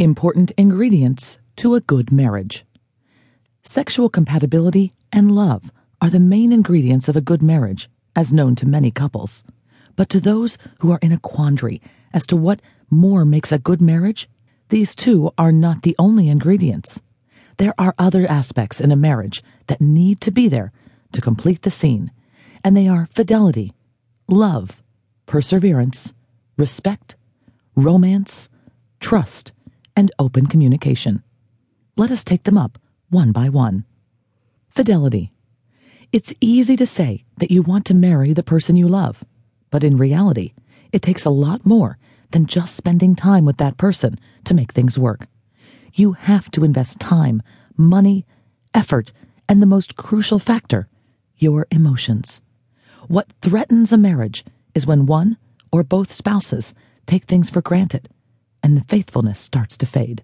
Important ingredients to a good marriage. Sexual compatibility and love are the main ingredients of a good marriage, as known to many couples. But to those who are in a quandary as to what more makes a good marriage, these two are not the only ingredients. There are other aspects in a marriage that need to be there to complete the scene, and they are fidelity, love, perseverance, respect, romance, trust, and open communication. Let us take them up one by one. Fidelity. It's easy to say that you want to marry the person you love, but in reality, it takes a lot more than just spending time with that person to make things work. You have to invest time, money, effort, and the most crucial factor, your emotions. What threatens a marriage is when one or both spouses take things for granted and the faithfulness starts to fade.